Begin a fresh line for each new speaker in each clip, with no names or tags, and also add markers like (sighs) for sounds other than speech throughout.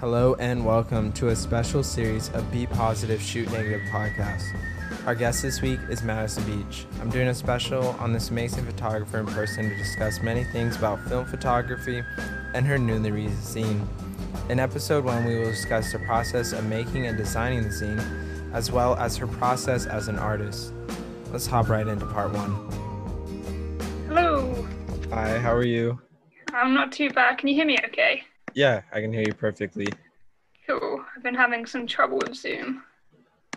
Hello and welcome to a special series of Be Positive, Shoot Negative podcast. Our guest this week is Madison Beach. I'm doing a special on this amazing photographer in person to discuss many things about film photography and her newly released zine. In episode one, we will discuss the process of making and designing the zine, as well as her process as an artist. Let's hop right into part one.
Hello.
Hi, how are you?
I'm not too bad. Can you hear me okay?
Yeah, I can hear you perfectly.
Cool. I've been having some trouble with Zoom.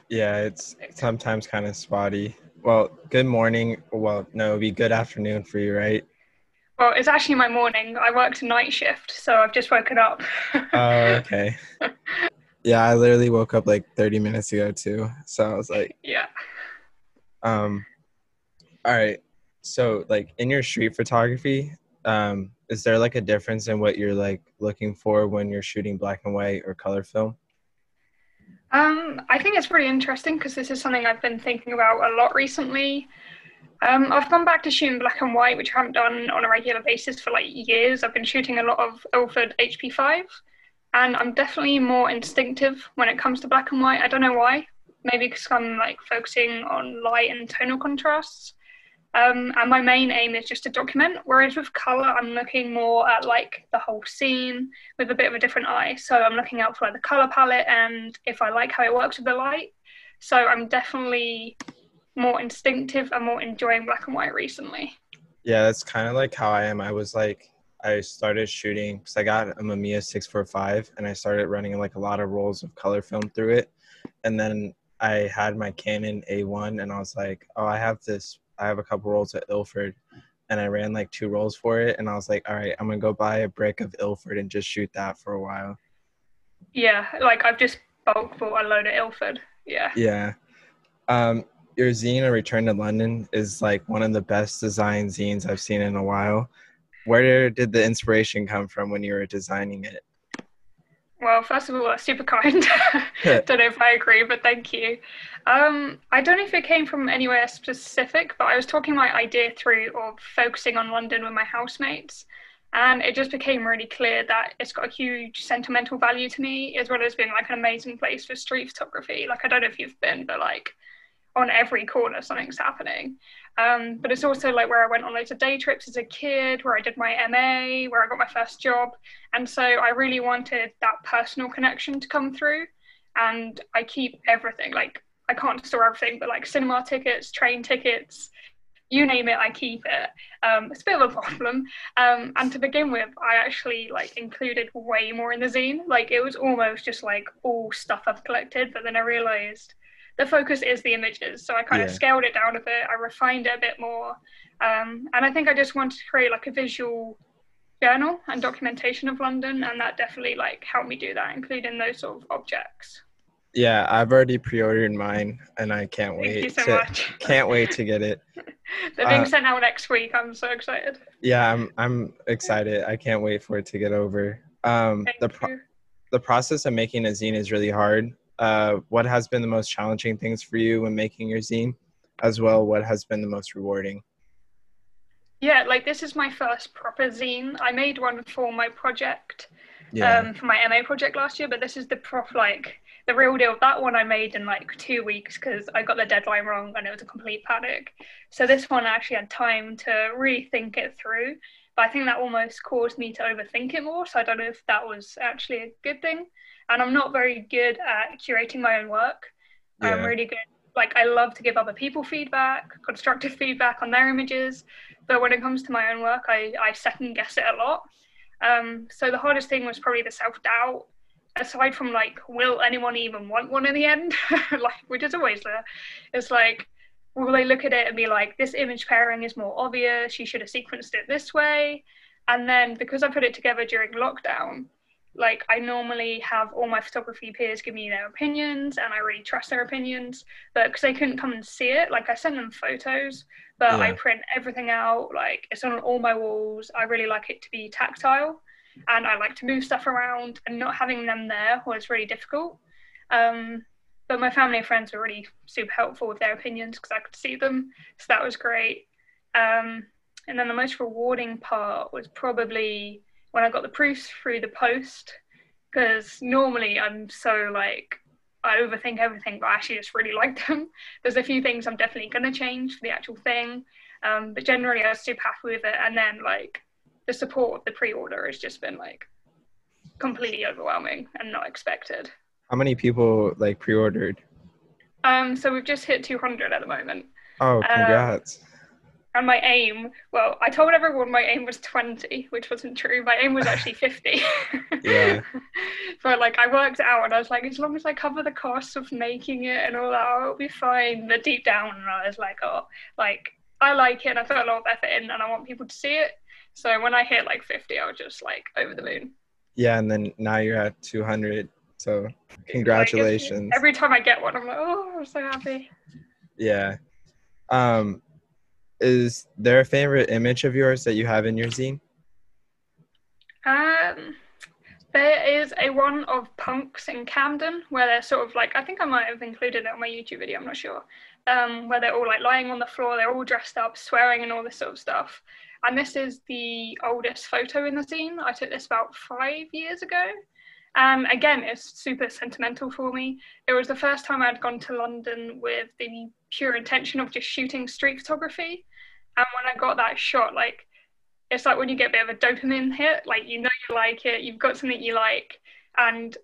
Yeah, it's sometimes kind of spotty. Well, good morning. Well, no, it'd be good afternoon for you, right?
Well, it's actually my morning. I worked a night shift, so I've just woken up.
Oh, okay. (laughs) yeah, I literally woke up like 30 minutes ago too. So I was like,
yeah.
um, all right. So, like in your street photography, um, is there like a difference in what you're like looking for when you're shooting black and white or color film?
Um, I think it's pretty interesting because this is something I've been thinking about a lot recently. Um, I've gone back to shooting black and white, which I haven't done on a regular basis for like years. I've been shooting a lot of Ilford HP5, and I'm definitely more instinctive when it comes to black and white. I don't know why. Maybe because I'm like focusing on light and tonal contrasts. Um, and my main aim is just to document. Whereas with color, I'm looking more at like the whole scene with a bit of a different eye. So I'm looking out for like, the color palette and if I like how it works with the light. So I'm definitely more instinctive and more enjoying black and white recently.
Yeah, that's kind of like how I am. I was like, I started shooting because I got a Mamiya 645 and I started running like a lot of rolls of color film through it. And then I had my Canon A1 and I was like, oh, I have this I have a couple rolls at Ilford and I ran like two rolls for it and I was like, all right, I'm gonna go buy a brick of Ilford and just shoot that for a while.
Yeah, like I've just bulk bought a load of Ilford. Yeah.
Yeah. Um, your zine, A Return to London, is like one of the best design zines I've seen in a while. Where did the inspiration come from when you were designing it?
Well, first of all, that's super kind. (laughs) don't know if I agree, but thank you. Um, I don't know if it came from anywhere specific, but I was talking my idea through of focusing on London with my housemates. And it just became really clear that it's got a huge sentimental value to me, as well as being like an amazing place for street photography. Like, I don't know if you've been, but like on every corner, something's happening. Um, but it's also like where I went on loads of day trips as a kid, where I did my MA, where I got my first job. And so I really wanted that personal connection to come through. And I keep everything, like I can't store everything, but like cinema tickets, train tickets, you name it, I keep it. Um, it's a bit of a problem. Um, and to begin with, I actually like included way more in the zine. Like it was almost just like all stuff I've collected, but then I realized the focus is the images. So I kind yeah. of scaled it down a bit. I refined it a bit more. Um, and I think I just wanted to create like a visual journal and documentation of London. And that definitely like helped me do that, including those sort of objects.
Yeah, I've already pre-ordered mine, and I can't
Thank
wait.
you so
to,
much. (laughs)
can't wait to get it. (laughs)
They're being uh, sent out next week. I'm so excited.
Yeah, I'm. I'm excited. I can't wait for it to get over. Um,
Thank
the pro- the process of making a zine is really hard uh, what has been the most challenging things for you when making your zine, as well what has been the most rewarding?
Yeah, like this is my first proper zine. I made one for my project,
yeah.
um, for my MA project last year, but this is the prof like the real deal. That one I made in like two weeks because I got the deadline wrong and it was a complete panic. So this one I actually had time to really think it through. But I think that almost caused me to overthink it more. So I don't know if that was actually a good thing and I'm not very good at curating my own work. Yeah. I'm really good. Like I love to give other people feedback, constructive feedback on their images, but when it comes to my own work, I, I second guess it a lot. Um, so the hardest thing was probably the self doubt. Aside from like, will anyone even want one in the end? (laughs) like, which is always there. It's like, will they look at it and be like, this image pairing is more obvious. You should have sequenced it this way. And then because I put it together during lockdown, like I normally have all my photography peers give me their opinions and I really trust their opinions but because they couldn't come and see it like I send them photos but yeah. I print everything out like it's on all my walls I really like it to be tactile and I like to move stuff around and not having them there was really difficult um, but my family and friends were really super helpful with their opinions because I could see them so that was great um, and then the most rewarding part was probably when I got the proofs through the post, because normally I'm so like I overthink everything, but I actually just really (laughs) like them. There's a few things I'm definitely gonna change for the actual thing, um, but generally I was super happy with it. And then like the support of the pre-order has just been like completely overwhelming and not expected.
How many people like pre-ordered?
Um, so we've just hit 200 at the moment.
Oh, congrats! Um,
and my aim, well, I told everyone my aim was 20, which wasn't true. My aim was actually 50. (laughs)
yeah.
but like I worked out and I was like, as long as I cover the costs of making it and all that, I'll be fine. But deep down, I was like, oh, like I like it and I put a lot of effort in and I want people to see it. So when I hit like 50, I was just like over the moon.
Yeah, and then now you're at 200. So congratulations.
Like, every time I get one, I'm like, oh, I'm so happy.
Yeah. Um, is there a favorite image of yours that you have in your zine?
Um, there is a one of punks in Camden where they're sort of like I think I might have included it on my YouTube video. I'm not sure. Um, where they're all like lying on the floor, they're all dressed up, swearing and all this sort of stuff. And this is the oldest photo in the zine. I took this about five years ago. And again, it's super sentimental for me. It was the first time I'd gone to London with the pure intention of just shooting street photography. And when I got that shot, like it's like when you get a bit of a dopamine hit, like you know you like it, you've got something you like, and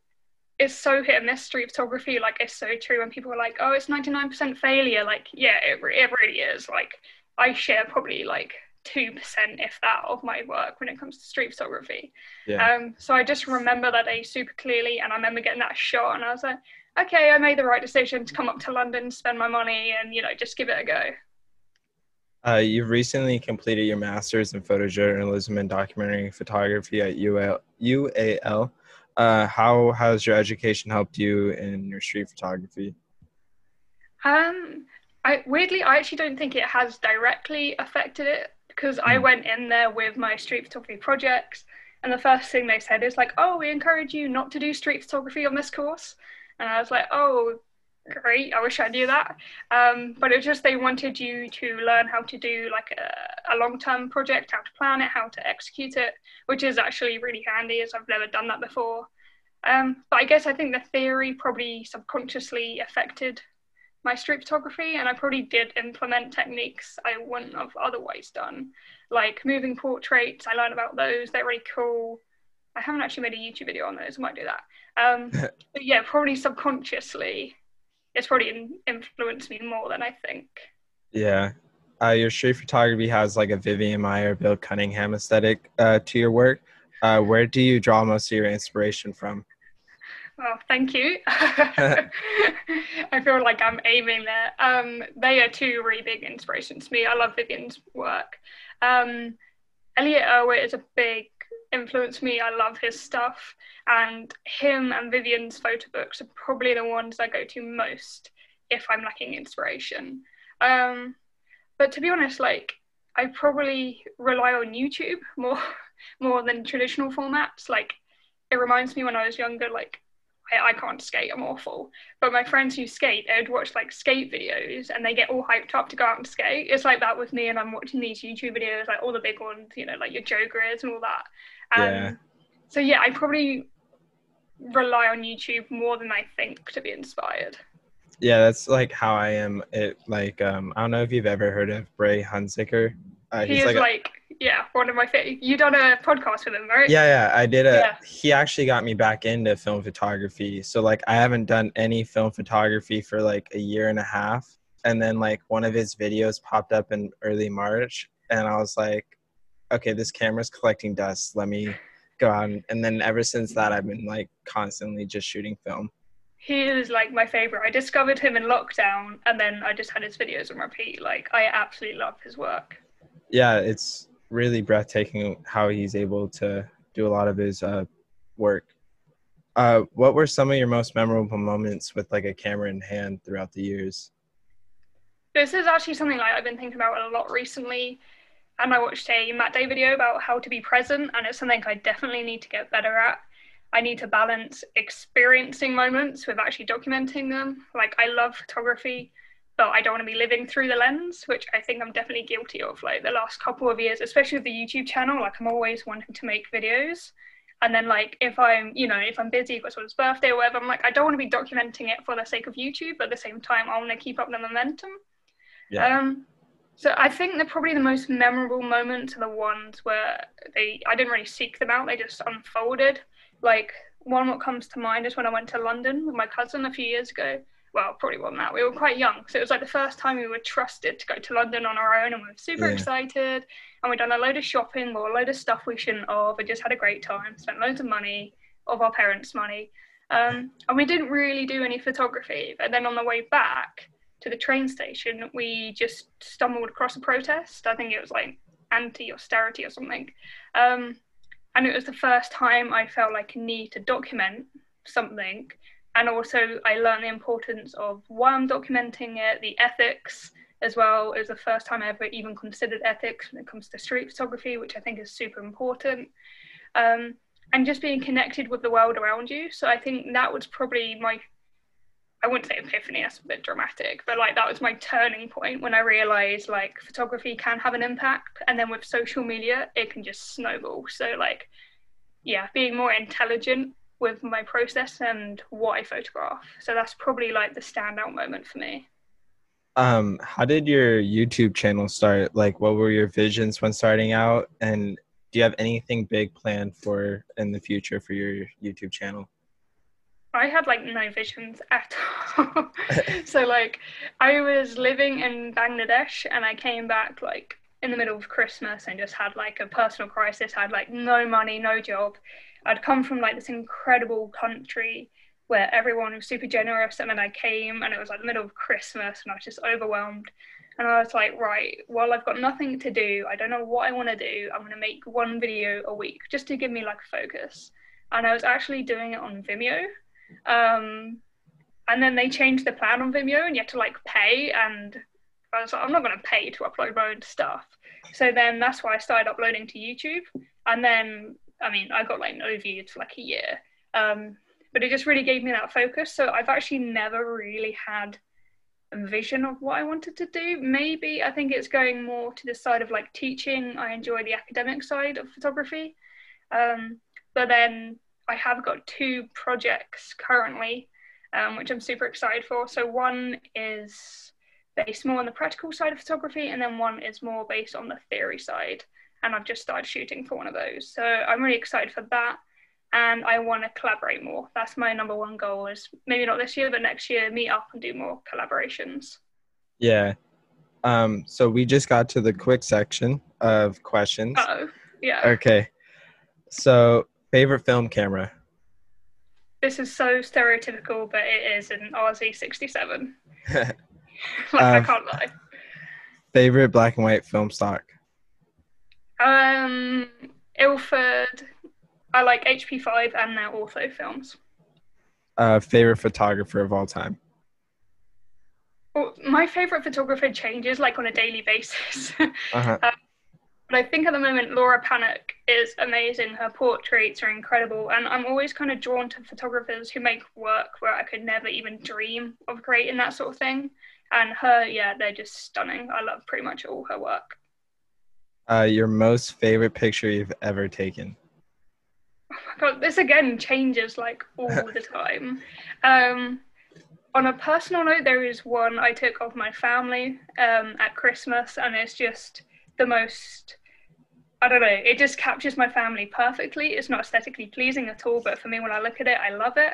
it's so hit and miss street photography. Like it's so true when people are like, "Oh, it's ninety nine percent failure." Like, yeah, it, it really is. Like I share probably like two percent, if that, of my work when it comes to street photography. Yeah. Um, so I just remember that day super clearly, and I remember getting that shot, and I was like, "Okay, I made the right decision to come up to London, spend my money, and you know, just give it a go."
Uh, you've recently completed your master's in photojournalism and documentary photography at UAL. UAL. Uh, how has your education helped you in your street photography?
Um, I weirdly, I actually don't think it has directly affected it because. I hmm. went in there with my street photography projects, and the first thing they said is like, "Oh, we encourage you not to do street photography on this course," and I was like, "Oh, great. I wish I knew that. Um, but it was just they wanted you to learn how to do like a, a long term project, how to plan it, how to execute it, which is actually really handy as I've never done that before. Um, but I guess I think the theory probably subconsciously affected my street photography, and I probably did implement techniques I wouldn't have otherwise done, like moving portraits. I learned about those; they're really cool. I haven't actually made a YouTube video on those. I might do that. Um, (laughs) but yeah, probably subconsciously it's probably influenced me more than I think.
Yeah. Uh, your street photography has like a Vivian Maier, Bill Cunningham aesthetic uh, to your work. Uh, where do you draw most of your inspiration from?
Well, thank you. (laughs) I feel like I'm aiming there. Um, they are two really big inspirations to me. I love Vivian's work. Um, Elliott Erwitt is a big influence influenced me. I love his stuff, and him and Vivian's photo books are probably the ones I go to most if I'm lacking inspiration. Um, but to be honest, like I probably rely on YouTube (laughs) more more than traditional formats. Like it reminds me when I was younger, like I, I can't skate, I'm awful. But my friends who skate, they'd watch like skate videos and they get all hyped up to go out and skate. It's like that with me, and I'm watching these YouTube videos, like all the big ones, you know, like your Joe Greers and all that. Um, yeah. So yeah, I probably rely on YouTube more than I think to be inspired.
Yeah, that's like how I am. It like um I don't know if you've ever heard of Bray Hunziker.
Uh, he's is like, like yeah, one of my favorite. You done a podcast with him, right?
Yeah, yeah, I did a. Yeah. He actually got me back into film photography. So like, I haven't done any film photography for like a year and a half, and then like one of his videos popped up in early March, and I was like, okay, this camera's collecting dust. Let me go out, and, and then ever since that, I've been like constantly just shooting film.
He is like my favorite. I discovered him in lockdown, and then I just had his videos on repeat. Like, I absolutely love his work.
Yeah, it's really breathtaking how he's able to do a lot of his uh, work. Uh, what were some of your most memorable moments with like a camera in hand throughout the years?
This is actually something like I've been thinking about a lot recently, and I watched a Matt Day video about how to be present, and it's something I definitely need to get better at. I need to balance experiencing moments with actually documenting them. Like I love photography, but I don't want to be living through the lens, which I think I'm definitely guilty of. Like the last couple of years, especially with the YouTube channel, like I'm always wanting to make videos, And then like if I'm, you know, if I'm busy for someone's birthday or whatever, I'm like, I don't want to be documenting it for the sake of YouTube, but at the same time, I want to keep up the momentum.
Yeah.
Um, so I think that probably the most memorable moments are the ones where they I didn't really seek them out; they just unfolded. Like one what comes to mind is when I went to London with my cousin a few years ago. Well, probably wasn't that. We were quite young, so it was like the first time we were trusted to go to London on our own, and we were super
Yeah.
excited. And we'd done a load of shopping, bought a load of stuff we shouldn't have, and just had a great time. Spent loads of money of our parents' money, um, and we didn't really do any photography. But then on the way back to the train station, we just stumbled across a protest. I think it was like anti-austerity or something. Um, and it was the first time I felt like a need to document something. And also, I learned the importance of why I'm documenting it, the ethics as well. It was the first time I ever even considered ethics when it comes to street photography, which I think is super important. Um, and just being connected with the world around you. So I think that was probably my I wouldn't say epiphany, that's a bit dramatic, but like that was my turning point when I realized like photography can have an impact. And then with social media, it can just snowball. So, like, yeah, being more intelligent with my process and what I photograph. So, that's probably like the standout moment for me.
Um, how did your YouTube channel start? Like, what were your visions when starting out? And do you have anything big planned for in the future for your YouTube channel?
I had like no visions at all. (laughs) so like I was living in Bangladesh and I came back like in the middle of Christmas and just had like a personal crisis. I had like no money, no job. I'd come from like this incredible country where everyone was super generous and then I came and it was like the middle of Christmas and I was just overwhelmed. And I was like, right, well, I've got nothing to do. I don't know what I want to do. I'm going to make one video a week just to give me like a focus. And I was actually doing it on Vimeo. Um, and then they changed the plan on Vimeo and you had to like pay. And I was like, I'm not going to pay to upload my own stuff. So then that's why I started uploading to YouTube. And then, I mean, I got like no views for like a year. Um, but it just really gave me that focus. So I've actually never really had a vision of what I wanted to do. Maybe I think it's going more to the side of like teaching. I enjoy the academic side of photography. Um, but then I have got two projects currently, um, which I'm super excited for. So one is based more on the practical side of photography, and then one is more based on the theory side. And I've just started shooting for one of those. So I'm really excited for that. And I want to collaborate more. That's my number one goal is maybe not this year, but next year, meet up and do more collaborations.
Yeah. Um, so we just got to the quick section of questions.
Oh, yeah.
Okay. So favorite film camera.
This is so stereotypical, but it is an RZ67. (laughs) (laughs) like, I
Um,
can't lie.
favorite black and white film stock.
Um, Ilford. I like HP5 and their Ortho films.
Uh, favorite photographer of all time.
Well, my favorite photographer changes like on a daily basis. (laughs)
Uh-huh.
but I think at the moment Laura Pannack is amazing. Her portraits are incredible, and I'm always kind of drawn to photographers who make work where I could never even dream of creating that sort of thing. And her, yeah, they're just stunning. I love pretty much all her work.
Uh, your most favorite picture you've ever taken.
Oh my god, this again changes like all (laughs) the time. Um, on a personal note, there is one I took of my family um, at Christmas, and it's just the most. I don't know. It just captures my family perfectly. It's not aesthetically pleasing at all, but for me, when I look at it, I love it.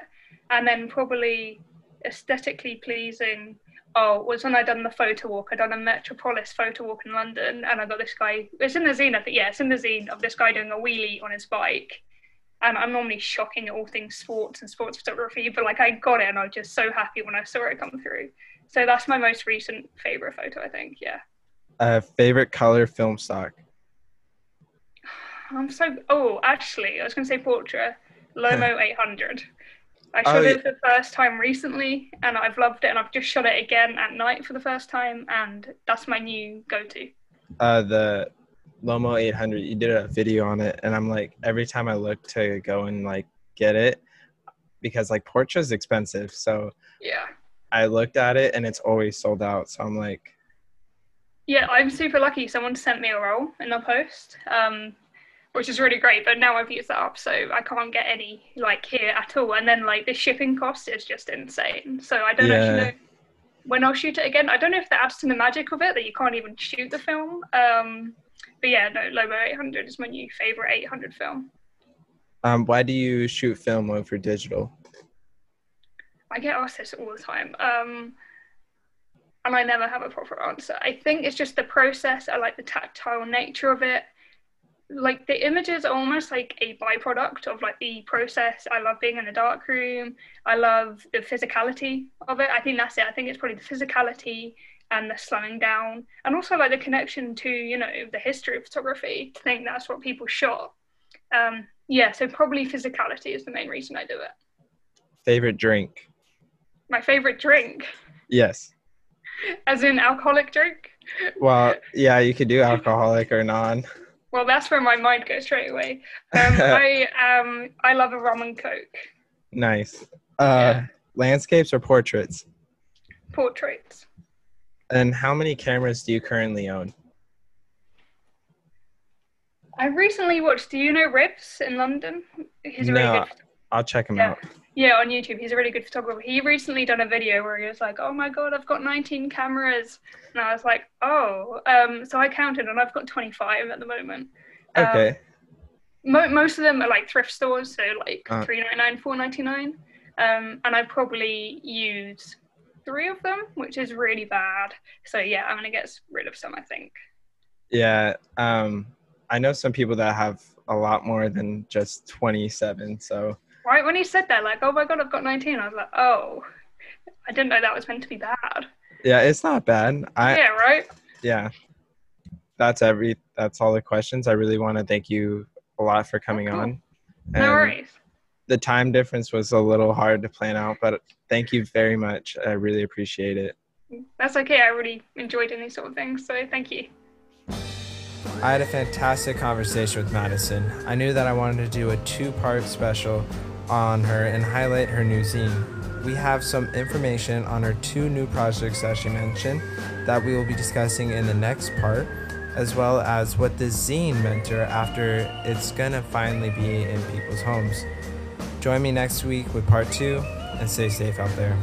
And then probably aesthetically pleasing. Oh, was when I done the photo walk. I done a Metropolis photo walk in London, and I got this guy. It's in the zine, I think. Yeah, it's in the zine of this guy doing a wheelie on his bike and I'm normally shocking at all things sports and sports photography, but like I got it and I was just so happy when I saw it come through. So that's my most recent favorite photo, I think. Yeah.
Uh, favorite color film stock. (sighs)
I'm so. Oh, actually, I was going to say Portra, Lomo (laughs) 800. I
Oh,
shot
yeah.
it for the first time recently, and I've loved it. And I've just shot it again at night for the first time, and that's my new go-to.
Uh, the Lomo 800. You did a video on it, and I'm like, every time I look to go and like get it, because like Portra's expensive, so
Yeah.
I looked at it and it's always sold out. So I'm like,
Yeah, I'm super lucky. Someone sent me a roll in the post. Um, which is really great. But now I've used that up, so I can't get any like here at all. And then like the shipping cost is just insane. So I don't
Yeah.
actually know when I'll shoot it again. I don't know if that adds to the magic of it that you can't even shoot the film. Um, but yeah, no, Lomo 800 is my new favorite 800 film.
Um, why do you shoot film over digital?
I get asked this all the time. Um, and I never have a proper answer. I think it's just the process. I like the tactile nature of it. Like the images are almost like a byproduct of like the process. I love being in a dark room. I love the physicality of it. I think that's it. I think it's probably the physicality and the slowing down, and also like the connection to you know the history of photography. I think that's what people shot. Um, yeah, so probably physicality is the main reason I do it.
Favorite drink?
My favorite drink.
Yes.
As in alcoholic drink?
Well, yeah, you could do alcoholic or non. (laughs)
Well, that's where my mind goes straight away. Um, (laughs) I um I love a rum and coke.
Nice. Uh,
Yeah.
Landscapes or portraits?
Portraits.
And how many cameras do you currently own?
I recently watched. Do you know Ribs in London? He's a
No.
really good.
I'll check him
Yeah.
out.
Yeah, on YouTube, he's a really good photographer. He recently done a video where he was like, "Oh my god, I've got 19 cameras," and I was like, "Oh." Um, so I counted, and I've got 25 at the moment. Um,
Okay.
mo- most of them are like thrift stores, so like
Uh.
three ninety nine, four ninety nine, um, and I probably use three of them, which is really bad. So yeah, I'm gonna get rid of some, I think.
Yeah. Um, I know some people that have a lot more than just 27. So
Right when he said that, like, oh my god, I've got nineteen, I was like, oh, I didn't know that was meant to be bad.
yeah, it's not bad. I
yeah, right.
yeah. That's every. That's all the questions. I really want to thank you a lot for coming oh,
cool.
on.
No
And
worries.
The time difference was a little hard to plan out, but thank you very much. I really appreciate it.
That's okay. I really enjoyed these sort of things, so thank you.
I had a fantastic conversation with Madison. I knew that I wanted to do a two part special on her and highlight her new zine. We have some information on her two new projects that she mentioned that we will be discussing in the next part, as well as what the zine meant to her after it's gonna finally be in people's homes. Join me next week with part two and stay safe out there.